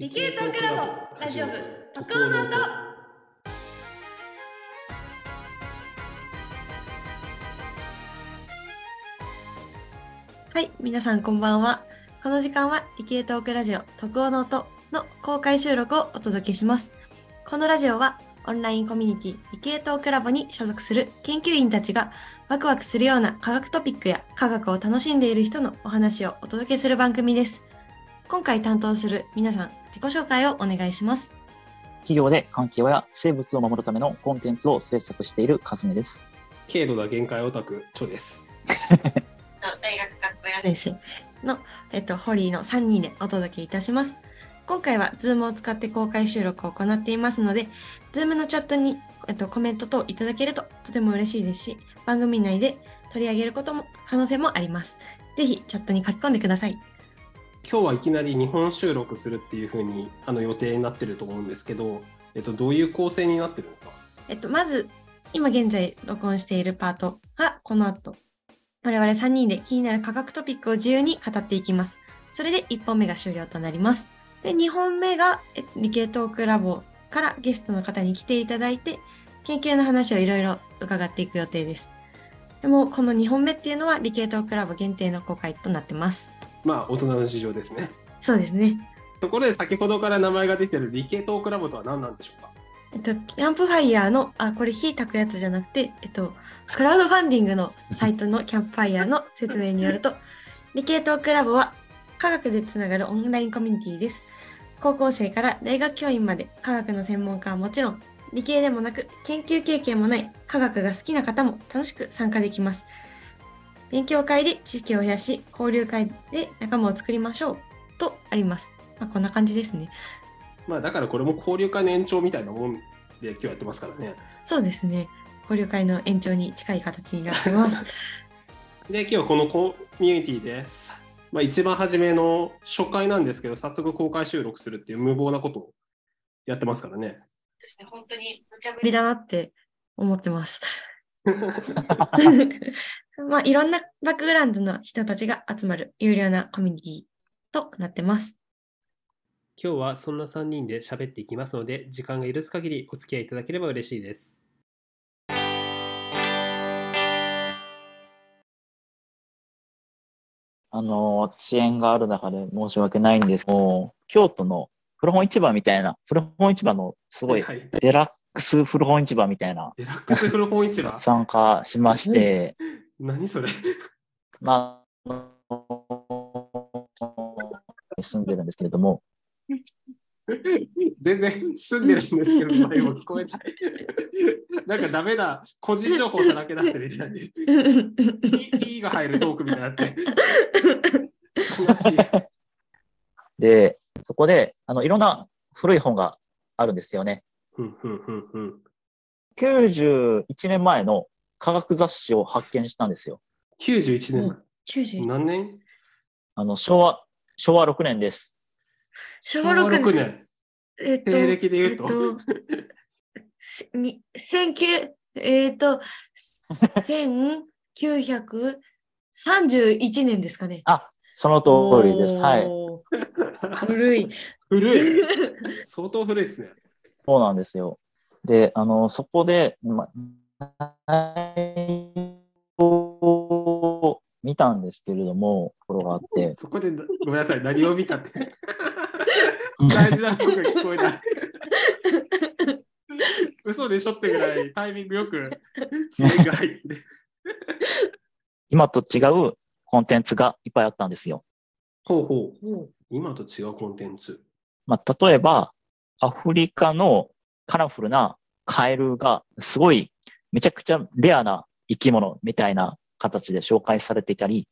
理系トークラボラジオ部特応の音はい皆さんこんばんは。この時間は理系トークラジオ特応の音の公開収録をお届けします。このラジオはオンラインコミュニティ理系トークラボに所属する研究員たちがワクワクするような科学トピックや科学を楽しんでいる人のお話をお届けする番組です。今回担当する皆さん自己紹介をお願いします企業で環境や生物を守るためのコンテンツを制作しているカズネです。軽度な限界オタク、チョです。大学学校4年生の、えっと、ホリーの3人でお届けいたします。今回は Zoom を使って公開収録を行っていますので、Zoom のチャットに、えっと、コメント等いただけるととても嬉しいですし、番組内で取り上げることも可能性もあります。ぜひチャットに書き込んでください。今日はいきなり日本収録するっていう風にあの予定になってると思うんですけど、えっと、どういう構成になってるんですか？えっと、まず、今現在録音しているパートがこの後、我々3人で気になる科学トピックを自由に語っていきます。それで1本目が終了となります。で、2本目がえ理系トークラボからゲストの方に来ていただいて、研究の話をいろいろ伺っていく予定です。でも、この2本目っていうのは理系トークラボ限定の公開となってます。まあ、大人の事情ですね。そうですね。ところで先ほどから名前が出てる理系トークラボとは何なんでしょうか？えっと、キャンプファイヤーの、あ、これ火炊くやつじゃなくて、えっと、クラウドファンディングのサイトのキャンプファイヤーの説明によると、理系トークラボは科学でつながるオンラインコミュニティです。高校生から大学教員まで科学の専門家はもちろん、理系でもなく研究経験もない科学が好きな方も楽しく参加できます。勉強会で知識を増やし、交流会で仲間を作りましょうとあります。まあ、こんな感じですね。まあ、だからこれも交流会の延長みたいなもんで今日やってますからね。そうですね。交流会の延長に近い形になってます。で、今日はこのコミュニティで、さまあ、一番初めの初回なんですけど、早速公開収録するっていう無謀なことをやってますからね。ですね。本当に無茶ぶりだなって思ってます。まあ、いろんなバックグラウンドの人たちが集まる有料なコミュニティとなってます。今日はそんな3人で喋っていきますので、時間が許す限りお付き合いいただければ嬉しいです。あの、遅延がある中で申し訳ないんですけど、京都の古本市場みたいな、古本市場のすごいはい、デラックス古本市場みたいなデラックス古本市場？参加しまして、何それ？まあ、住んでるんですけれども、全然住んでるんですけど、前も聞こえない。なんかダメだ、個人情報さらけ出してるみたいに。P が入るトークみたいになって。で、そこで、あの、いろんな古い本があるんですよね。ふんふんふんふん91年前の科学雑誌を発見したんですよ。91年前。90何年？あの、昭和、昭和6年です。昭和6年。年。えっと、西暦で言うと？えっと、に1900えっと、1931年ですかね。あ、その通りです。はい。古い。古い。相当古いですね。そうなんですよ。で、あの、そこで、ま、を見たんですけれども、ところがあって、そこでごめんなさい、何を見たって。大事なことが聞こえない。嘘でしょってぐらいタイミングよく知恵が入って。今と違うコンテンツがいっぱいあったんですよ。ほうほう。今と違うコンテンツ。まあ、例えば、アフリカのカラフルなカエルがすごいめちゃくちゃレアな生き物みたいな形で紹介されていたり。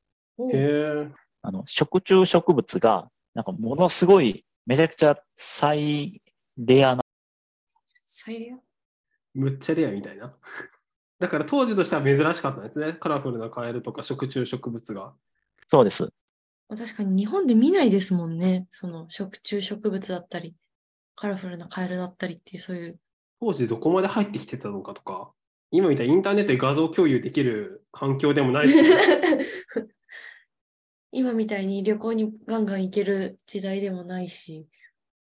あの、食虫植物がなんかものすごいめちゃくちゃ最レアな、最良むっちゃレアみたいな。だから当時としては珍しかったんですね。カラフルなカエルとか食虫植物が。そうです。確かに日本で見ないですもんね。その食虫植物だったり、カラフルなカエルだったりっていう、そういう。当時どこまで入ってきてたのかとか、今みたいにインターネットで画像共有できる環境でもないし、今みたいに旅行にガンガン行ける時代でもないし、っ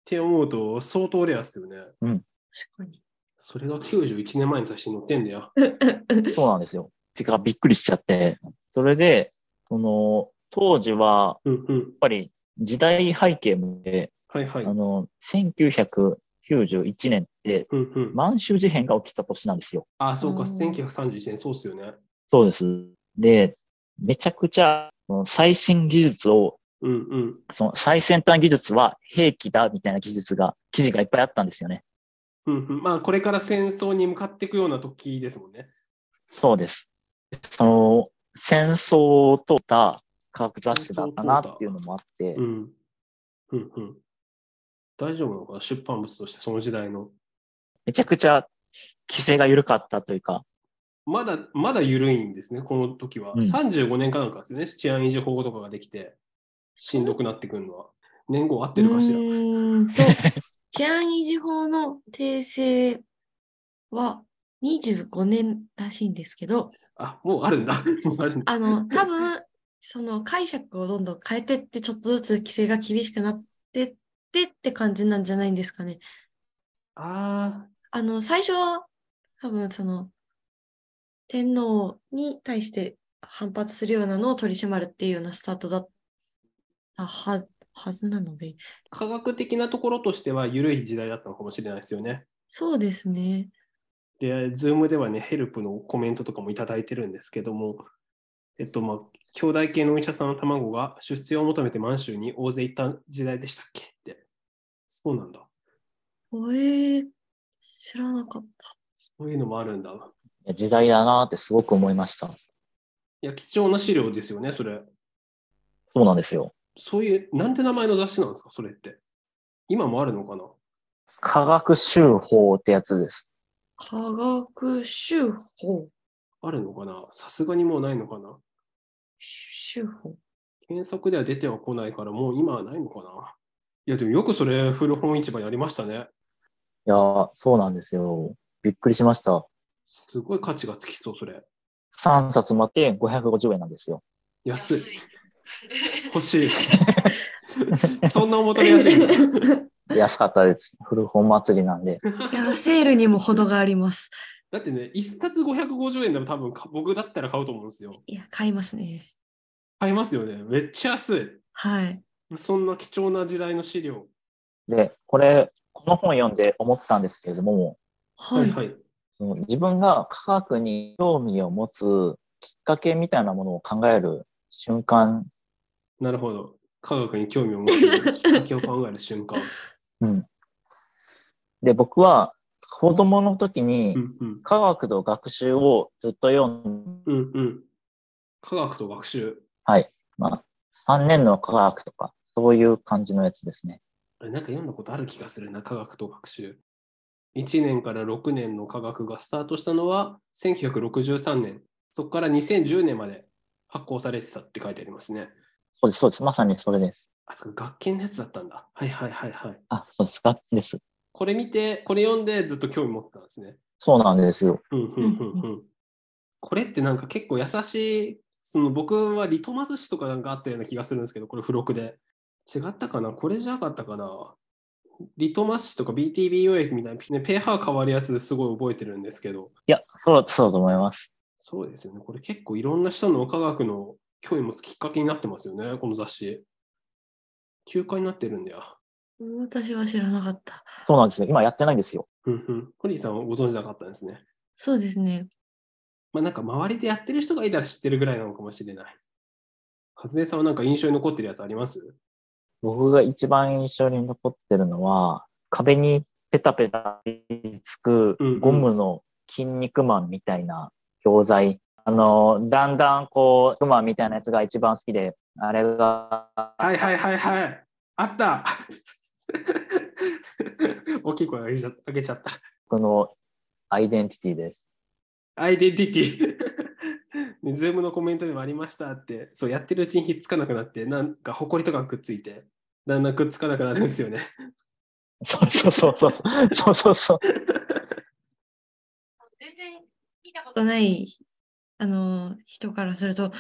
て思うと相当レアですよね。確かに。それが91年前の写真載ってんだよ。そうなんですよ。てか、びっくりしちゃって。それで、その、当時は、うんうん。やっぱり時代背景もで、はいはい。あの、1991年って、うんうん。満州事変が起きた年なんですよ。あ、そうか、うん1931年、そうっすよね。そうです。で、めちゃくちゃ、その最新技術を、うんうん。その最先端技術は兵器だみたいな技術が、記事がいっぱいあったんですよね。うんうん、まあ、これから戦争に向かっていくような時ですもんね。そうです。その、戦争を通った科学雑誌だったなっていうのもあってう、ん。うんうん。大丈夫なのかな？出版物として、その時代の。めちゃくちゃ規制が緩かったというか、まだ、まだ緩いんですね、この時は。うん35年かなんかですよね、治安維持法とかができて、しんどくなってくるのは。年号合ってるかしら？治安維持法の訂正は25年らしいんですけど、あ、もうあるんだ。もうあるんだ。あの、多分、その解釈をどんどん変えてって、ちょっとずつ規制が厳しくなってってって感じなんじゃないんですかね。ああの、最初は、多分その、天皇に対して反発するようなのを取り締まるっていうようなスタートだったははずなので、ー科学的なところとしては緩い時代だったのかもしれないですよね。そうですね。で、ズームではね、ヘルプのコメントとかもいただいてるんですけども、えっと、まあ、京大系のお医者さんの卵が出世を求めて満州に大勢行った時代でしたっけ？って。そうなんだ。えー、知らなかった。そういうのもあるんだ。いや時代だなってすごく思いました。いや、貴重な資料ですよね、それ。そうなんですよ。そういう、なんて名前の雑誌なんですか、それって？今もあるのかな？科学集法ってやつです。科学手法。あるのかな？さすがにもうないのかな？手法。検索では出てはこないから、もう今はないのかないや、でもよくそれ、古本市場にありましたね。いやー、そうなんですよ。びっくりしました。すごい価値がつきそう、それ。3冊待って550円なんですよ。安い。欲しい。そんなお求めやすい。安かったです。古本祭りなんで。いや、セールにも程があります。だってね、一冊550円でも多分か僕だったら買うと思うんですよ。いや、買いますね。買いますよね。めっちゃ安い。はい。そんな貴重な時代の資料。で、これ、この本読んで思ったんですけれども、はい。はい。その自分が科学に興味を持つきっかけみたいなものを考える瞬間、なるほど。科学に興味を持つきっかけを考える瞬間。うん。で、僕は子供の時に。科学と学習をずっと読んうんうん。科学と学習。はい。まあ、3年の科学とか、そういう感じのやつですね。あれなんか読んだことある気がするな、科学と学習。1年から6年の科学がスタートしたのは1963年。そこから2010年まで発行されてたって書いてありますね。そうです、そうです。まさにそれです。あ、それ学研のやつだったんだ。はいはいはいはい。あ、そうです。学です。これ見て、これ読んでずっと興味持ってたんですね。そうなんですよ。これってなんか結構優しい、その僕はリトマス紙とかなんかあったような気がするんですけど、これ付録で。違ったかな？これじゃなかったかな？リトマス紙とか BTB 溶液みたいな、ね、ペーハー変わるやつすごい覚えてるんですけど、いや、そうそうだと思います。そうですよね。これ結構いろんな人の科学の興味持つきっかけになってますよね、この雑誌。休暇になってるんだよ。私は知らなかった。そうなんですよ。今やってないんですよ。うんうん。ホリーさんはご存知なかったんですね。そうですね。まあなんか周りでやってる人がいたら知ってるぐらいなのかもしれない。和根さんはなんか印象に残ってるやつあります？僕が一番印象に残ってるのは、壁にペタペタつくうんうんゴムの筋肉マンみたいな教材。あの、だんだんこう、クマンみたいなやつが一番好きで、あれが、はいはいはいはい。あった 大きい声上げちゃ上げちゃった。このアイデンティティです。アイデンティティ？ね、ズームのコメントでもありましたって、そうやってるうちにひっつかなくなって、なんかほこりとかくっついて、だんだんくっつかなくなるんですよね。そうそうそうそう。そうそうそう。全然聞いたことない、あの、人からすると、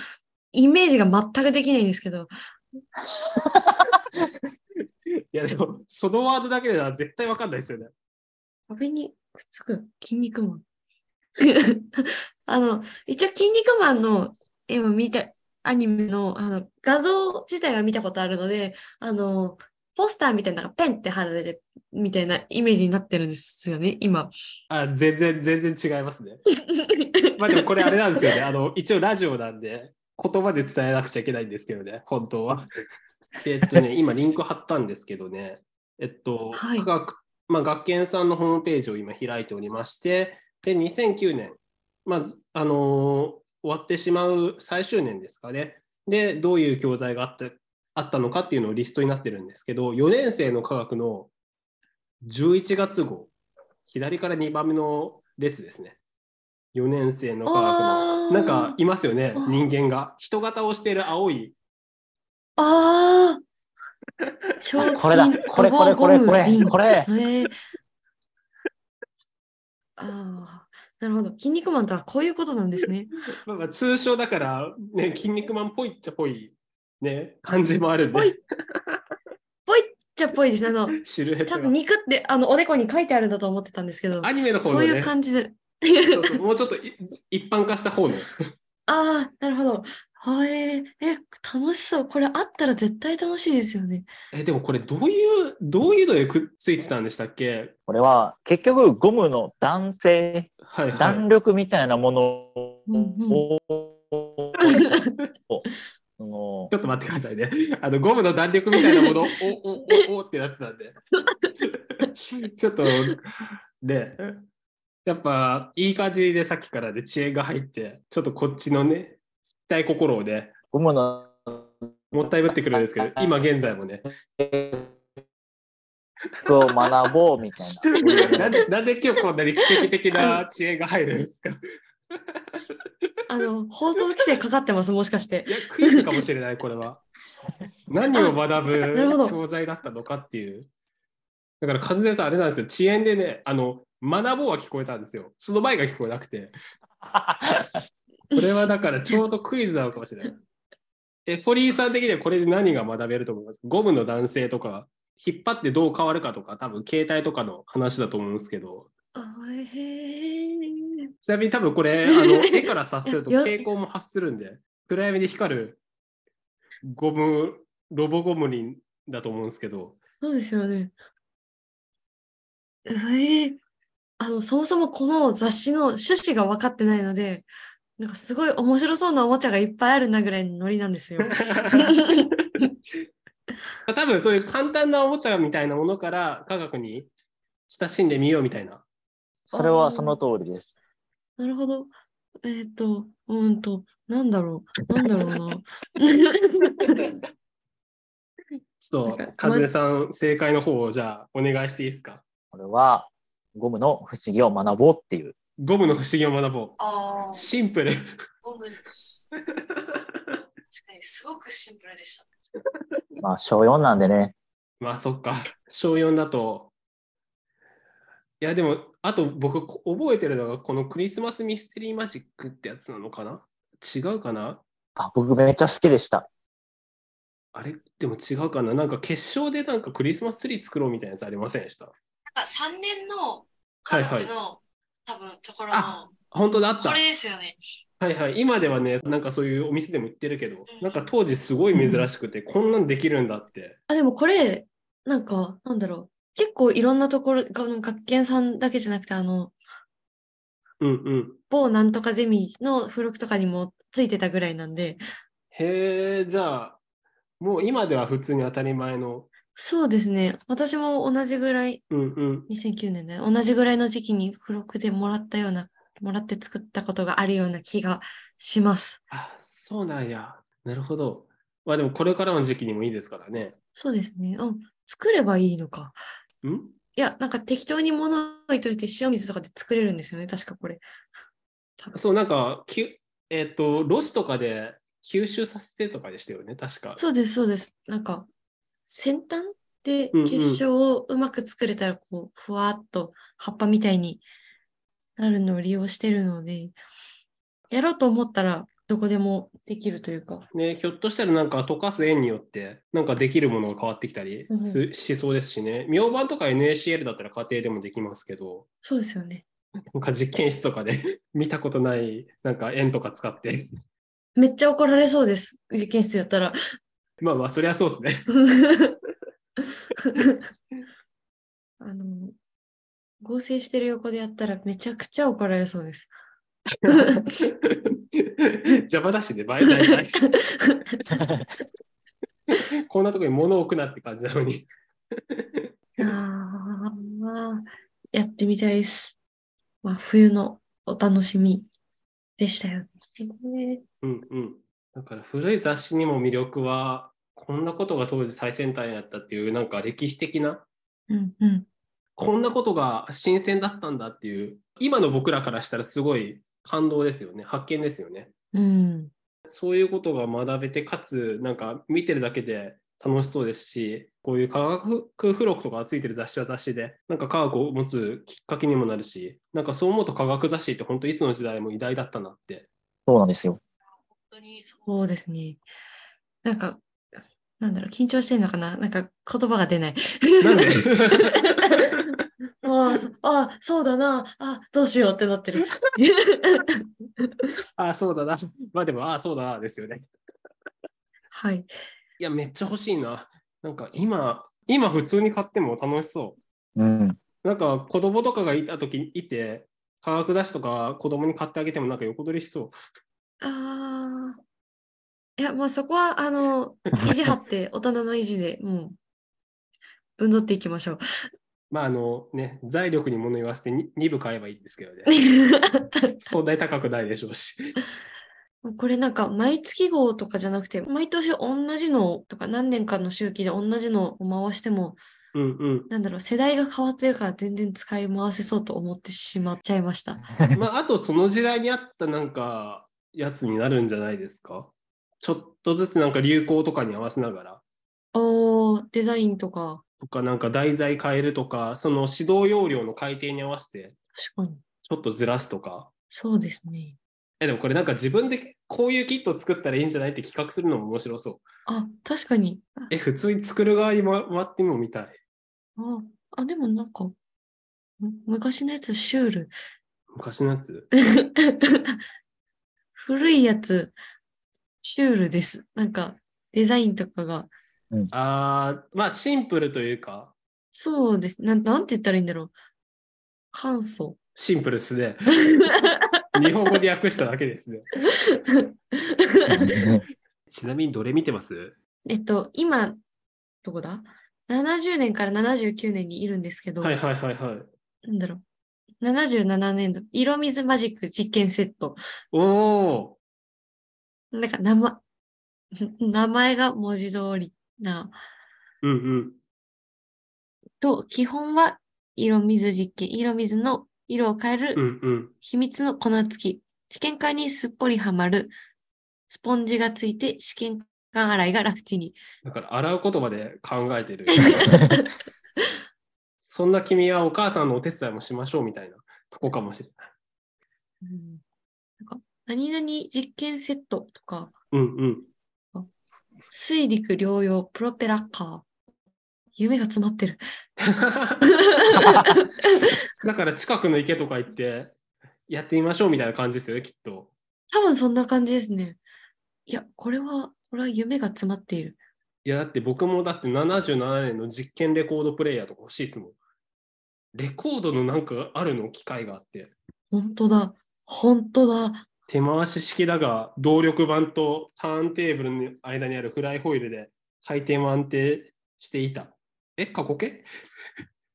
イメージが全くできないんですけど、いいやでも、そのワードだけでは絶対わかんないですよね。壁にくっつく筋肉マン。あの、一応、筋肉マンの絵を見た、アニメのあの画像自体は見たことあるので、あの、ポスターみたいなのがペンって貼られて、みたいなイメージになってるんですよね、今。あ、全然、全然違いますね。まあでもこれあれなんですよね。あの、一応ラジオなんで、言葉で伝えなくちゃいけないんですけどね、本当は。えっとね、今リンク貼ったんですけどね、えっと、はい科学、まあ、学研さんのホームページを今開いておりまして、で、2009年、まあ、あのー終わってしまう最終年ですかね。で、どういう教材があったあったのかっていうのをリストになってるんですけど、4年生の科学の11月号、左から2番目の列ですね。4年生の科学の。なんかいますよね人間が。人型をしている青い。ああ超 これだ筋これこれこれこれこれえ ああ、なるほど。筋肉マンとはこういうことなんですね。まあまあ通称だから、ね、筋肉マンっぽいっちゃっぽい、ね、感じもあるんぽいで、ぽいっちゃぽいですね。あの。ちゃんと肉ってあのおでこに書いてあるんだと思ってたんですけど、アニメの方のねそういう、感じで。そうそうもうちょっとい一般化した方の。ああ、なるほど。はい、え、楽しそう。これあったら絶対楽しいですよね。え、でもこれどういう、どういうのでくっついてたんでしたっけ？これは結局ゴムの弾性、はいはい。弾力みたいなものを、うんうんそのちょっと待ってくださいね。あの、ゴムの弾力みたいなもの、お、お、お、おってなってたんで。ちょっと、ね、やっぱ、いい感じでさっきからね、遅延が入って、ちょっとこっちのね、ちっちゃい心をね、ゴムのもったいぶってくるんですけど、今現在もね、を学ぼうみたいな。なんでなんで今日こんなに奇跡的な遅延が入るんですか？あの、放送規制かかってます、もしかしてい。や、クイズかもしれない、これは。何を学ぶ教材だったのかっていう。だから、和根さん、あれなんですよ、遅延でね、あの、学ぼうは聞こえたんですよ。その前が聞こえなくて。これはだから、ちょうどクイズなのかもしれない。え、堀井さん的にはこれで何が学べると思います？ゴムの男性とか、引っ張ってどう変わるかとか、多分携帯とかの話だと思うんですけど。ちなみに多分これ、あの 絵から察すると蛍光も発するんで、暗闇で光るゴム、ロボゴムリンだと思うんですけど、そうですよね。ええあの、そもそもこの雑誌の趣旨が分かってないので、なんかすごい面白そうなおもちゃがいっぱいあるなぐらいのノリなんですよ。多分そういう簡単なおもちゃみたいなものから科学に親しんでみようみたいな。それはその通りです。なるほど。えっ、と、うーんと、なんだろう、なんだろうな。ちょっとか、和根さん、正解の方をじゃあお願いしていいですか？これはゴムの不思議を学ぼうっていう。ゴムの不思議を学ぼあう。シンプル。です。確かにすごくシンプルでした。まあ小4なんでね。まあそっか。小4だと。いやでも、あと僕こ覚えてるのがこのクリスマスミステリーマジックってやつなのかな？違うかな？あ、僕めっちゃ好きでした。あれ？でも違うかな？なんか決勝でなんかクリスマスツリー作ろうみたいなやつありませんでした？なんか3年のはいはいの、多分ところあ本当だあった。ですよね。はいはい。今ではね、なんかそういうお店でも売ってるけど、なんか当時すごい珍しくて、こんなんできるんだって。あ、でもこれ、なんか、なんだろう。結構いろんなところ、あの学研さんだけじゃなくて、あの、うんうん。某なんとかゼミの付録とかにもついてたぐらいなんで、へえ、じゃあ、もう今では普通に当たり前の。そうですね。私も同じぐらい、うんうん。2009年で、同じぐらいの時期に付録でもらったような、もらって作ったことがあるような気がします。あ、そうなんや。なるほど。まあでもこれからの時期にもいいですからね。そうですね。うん。作ればいいのか。ん？いや、なんか適当に物を置いといて塩水とかで作れるんですよね。確かこれ。そう、なんか、きゅえっ、と、ロシとかで吸収させてとかでしたよね、確か。そうです、そうです。なんか、先端でうんうん結晶をうまく作れたら、こう、ふわっと葉っぱみたいになるのを利用してるので、やろうと思ったらどこでもできるというか。ね、ひょっとしたらなんか溶かす円によって、なんかできるものが変わってきたりすしそうですしね。明板とか NaCl だったら家庭でもできますけど、そうですよね。なんか実験室とかで 見たことないなんか円とか使って。めっちゃ怒られそうです。実験室やったら。まあまあ、そりゃそうですね。あの、合成してる横でやったらめちゃくちゃ怒られそうです。邪魔だしね、倍々ない。こんなところに物を置くなって感じなのに。ああ、やってみたいです。まあ、冬のお楽しみでしたよね。うんうん。だから古い雑誌にも魅力は、こんなことが当時最先端やったっていう、なんか歴史的な、うんうん。こんなことが新鮮だったんだっていう、今の僕らからしたらすごい感動ですよね。発見ですよね。うん。そういうことが学べて、かつ、なんか見てるだけで楽しそうですし、こういう科学付録とかがついてる雑誌は雑誌で、なんか科学を持つきっかけにもなるし、なんかそう思うと科学雑誌って本当いつの時代も偉大だったなって。そうなんですよ。本当にそうですね。なんか、なんだろう、緊張してんのかな？なんか言葉が出ない。なんで？ああ、そうだな。あどうしようってなってる。ああ、そうだな。まあでも、ああ、そうだな、ですよね。はい。いや、めっちゃ欲しいな。なんか今、今普通に買っても楽しそう。うん。なんか子供とかがいた時いて、科学雑誌とか子供に買ってあげてもなんか横取りしそう。ああ。いや、まあそこは、あの、意地張って、大人の意地で、もう、ぶんどっていきましょう。まああのね、財力に物言わせて 2, 部買えばいいんですけどね。そんなに高くないでしょうし。これなんか毎月号とかじゃなくて、毎年同じのとか何年間の周期で同じのを回しても、うんうん。なんだろう、世代が変わってるから全然使い回せそうと思ってしまっちゃいました。まああとその時代に合ったなんかやつになるんじゃないですか？ちょっとずつなんか流行とかに合わせながら。おー、デザインとか、とかなんか題材変えるとか、その指導要領の改定に合わせて確かに。ちょっとずらすとか。そうですね。え、でもこれなんか自分でこういうキットを作ったらいいんじゃないって企画するのも面白そう。あ、確かに。あえ、普通に作る側に回回ってもみたい。あ、あでもなんか、ん昔のやつシュール。昔のやつ？古いやつ、シュールです。なんか、デザインとかが、あー、まあシンプルというか、そうです。なん、なんて言ったらいいんだろう。簡素。シンプルですね。日本語で訳しただけですね。ちなみにどれ見てます？えっと、今、どこだ ?70 年から79年にいるんですけど、はいはいはいはい。なんだろう。77年度、色水マジック実験セット。おー。なんか名前、名前が文字通りな。うんうん。と、基本は色水実験、色水の色を変えうる。秘密の粉付き。試験管にすっぽりはまるスポンジがついて試験管洗いが楽ちに。だから洗う言葉で考えてる。そんな君はお母さんのお手伝いもしましょうみたいなとこかもしれない。うんなんか何々実験セットとか、うんうん。水陸両用プロペラカー。夢が詰まってる。だから近くの池とか行ってやってみましょうみたいな感じですよね、きっと。多分そんな感じですね。いや、これは、これは夢が詰まっている。いや、だって僕もだって77年の実験レコードプレイヤーとか欲しいですもん。レコードのなんかあるの機械があって。本当だ。本当だ。手回し式だが、動力板とターンテーブルの間にあるフライホイールで回転を安定していた。え、過去形？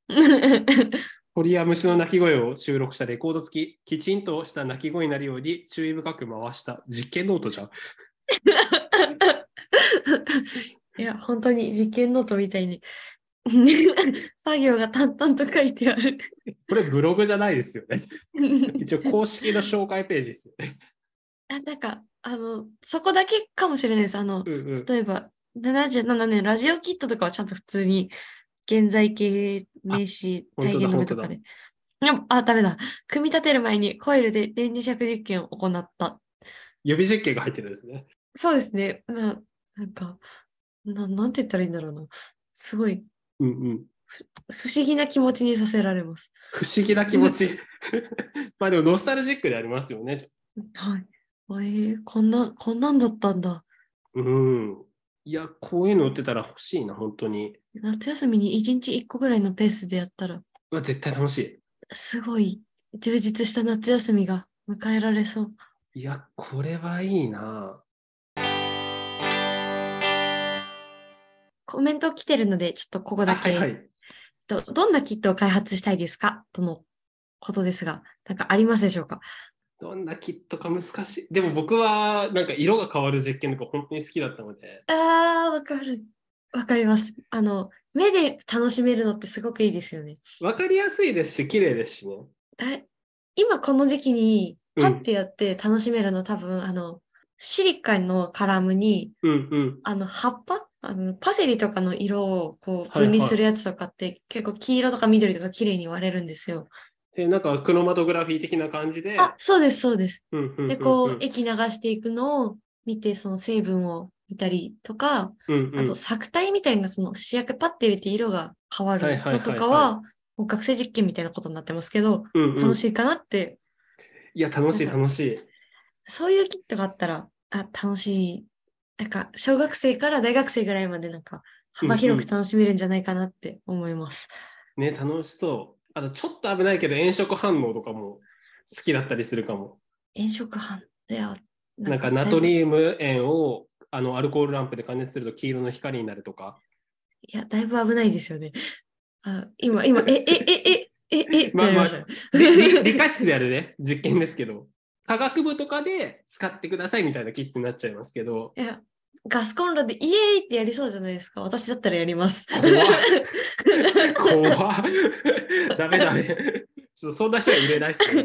鳥や虫の鳴き声を収録したレコード付き、きちんとした鳴き声になるように注意深く回した実験ノートじゃん。いや、本当に実験ノートみたいに 作業が淡々と書いてある。これブログじゃないですよね。一応公式の紹介ページですよね。あなんか、あの、そこだけかもしれないです。あの、うんうん、例えば、77年ラジオキットとかはちゃんと普通に現在形名詞体現の目とかで。でもあ、ダメだ。組み立てる前にコイルで電磁石実験を行った。予備実験が入ってるんですね。そうですね。まあ、なんか、ななんて言ったらいいんだろうな。すごいうんうん。不思議な気持ちにさせられます。不思議な気持ち。まあでもノスタルジックでありますよね。はい。えー、こんな、こんなんだったんだ。うん。いや、こういうの売ってたら欲しいな、本当に。夏休みに1日1個ぐらいのペースでやったら、うわ、絶対楽しい。すごい充実した夏休みが迎えられそう。いや、これはいいな。コメント来てるので、ちょっとここだけ、あはいはい。どどんなキットを開発したいですか？とのことですが、なんかありますでしょうか？どんなキットか難しい。でも僕はなんか色が変わる実験とか本当に好きだったので。あー、わかる。わかります。あの、目で楽しめるのってすごくいいですよね。わかりやすいですし、綺麗ですしね。だ今この時期にうんパッてやって楽しめるの、多分あのシリカのカラムにうんうん。あの葉っぱあのパセリとかの色をこうはいはい分離するやつとかって、結構黄色とか緑とか綺麗に割れるんですよ。で、なんかクロマトグラフィー的な感じで？あ、そうです、そうです。うんうんうんうんで、こう液流していくのを見て、その成分を見たりとか、うんうんあと作体みたいなその試薬パッて入れて色が変わるはいはいはいはいのとかは、もう学生実験みたいなことになってますけど、うんうん楽しいかなっていや、楽しい楽しい。そういうキットがあったら、あ、楽しい。なんか、小学生から大学生ぐらいまでなんか、幅広く楽しめるんじゃないかなって思います。ね、楽しそう。あと、ちょっと危ないけど、炎色反応とかも好きだったりするかも。炎色反では、なんか、ナトリウム塩をあのアルコールランプで加熱すると黄色の光になるとか。いや、だいぶ危ないですよね。あ今、今、え、え、え、え、え、え、まあまあ。理科室でやるね、実験ですけど。科学部とかで使ってくださいみたいなキットになっちゃいますけど。いや、ガスコンロでイエーイってやりそうじゃないですか。私だったらやります。怖っ怖っ ダメダメ。ちょっとそんな人は入れないっすね。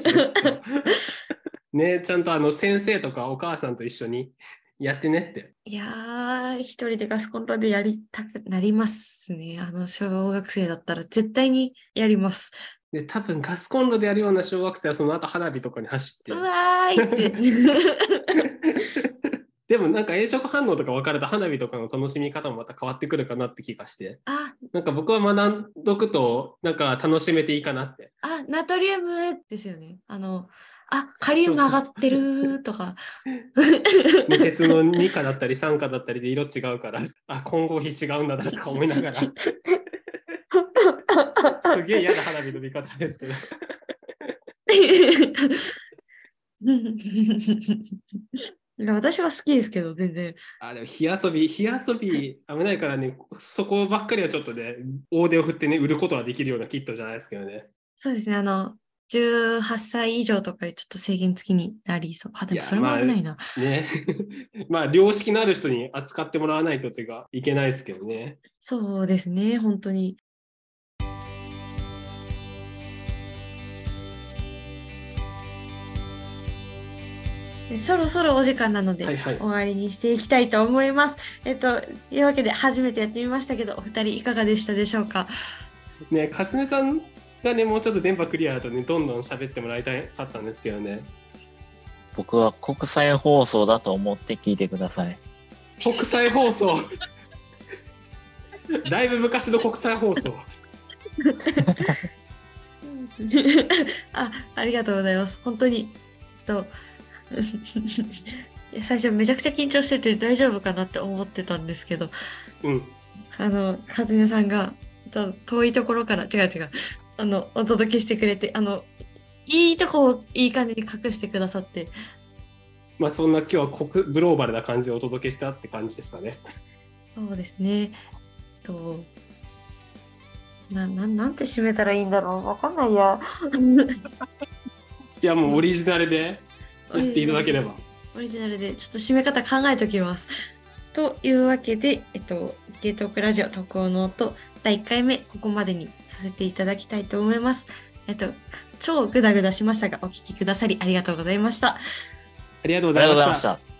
ね、ちゃんとあの先生とかお母さんと一緒にやってねって。いやー、一人でガスコンロでやりたくなりますね。あの、小学生だったら絶対にやります。で、多分ガスコンロでやるような小学生はその後花火とかに走ってう。わーいって。でもなんか炎色反応とか分かると花火とかの楽しみ方もまた変わってくるかなって気がして。あ、なんか僕は学んどくとなんか楽しめていいかなって。あ、ナトリウムですよね。あの、あ、カリウム上がってるとか。で鉄の2価だったり3価だったりで色違うから、あ、混合比違うんだなとか思いながら、すげえ嫌な花火の見方ですけど。いや私は好きですけど、全然。あ、でも火遊び、火遊び危ないからね、そこばっかりはちょっとね、大手を振ってね、売ることはできるようなキットじゃないですけどね。そうですね、あの、18歳以上とかちょっと制限付きになりそう。あ、でもそれも危ないな。ね。まあ、良識のある人に扱ってもらわないとというか、いけないですけどね。そうですね、本当に。そろそろお時間なので、はいはい終わりにしていきたいと思います。えっと、いうわけで初めてやってみましたけど、お二人いかがでしたでしょうか？ね、勝根さんがね、もうちょっと電波クリアだとね、どんどん喋ってもらいたかったんですけどね。僕は国際放送だと思って聞いてください。国際放送？だいぶ昔の国際放送。あ、ありがとうございます。本当に。と 最初めちゃくちゃ緊張してて大丈夫かなって思ってたんですけど、うん。あの、和音さんがと遠いところから、違う違う、あの、お届けしてくれて、あの、いいとこをいい感じに隠してくださって、まあそんな今日は国グローバルな感じをお届けしたって感じですかね。そうですね。と、な、ななんて締めたらいいんだろうわかんないや。いやもうオリジナルでやっていただければ。オリジナルでちょっと締め方考えておきます。というわけで、えっと、ゲートークラジオ特報の音第1回目、ここまでにさせていただきたいと思います。えっと、超グダグダしましたが、お聞きくださりありがとうございました。ありがとうございまし。た。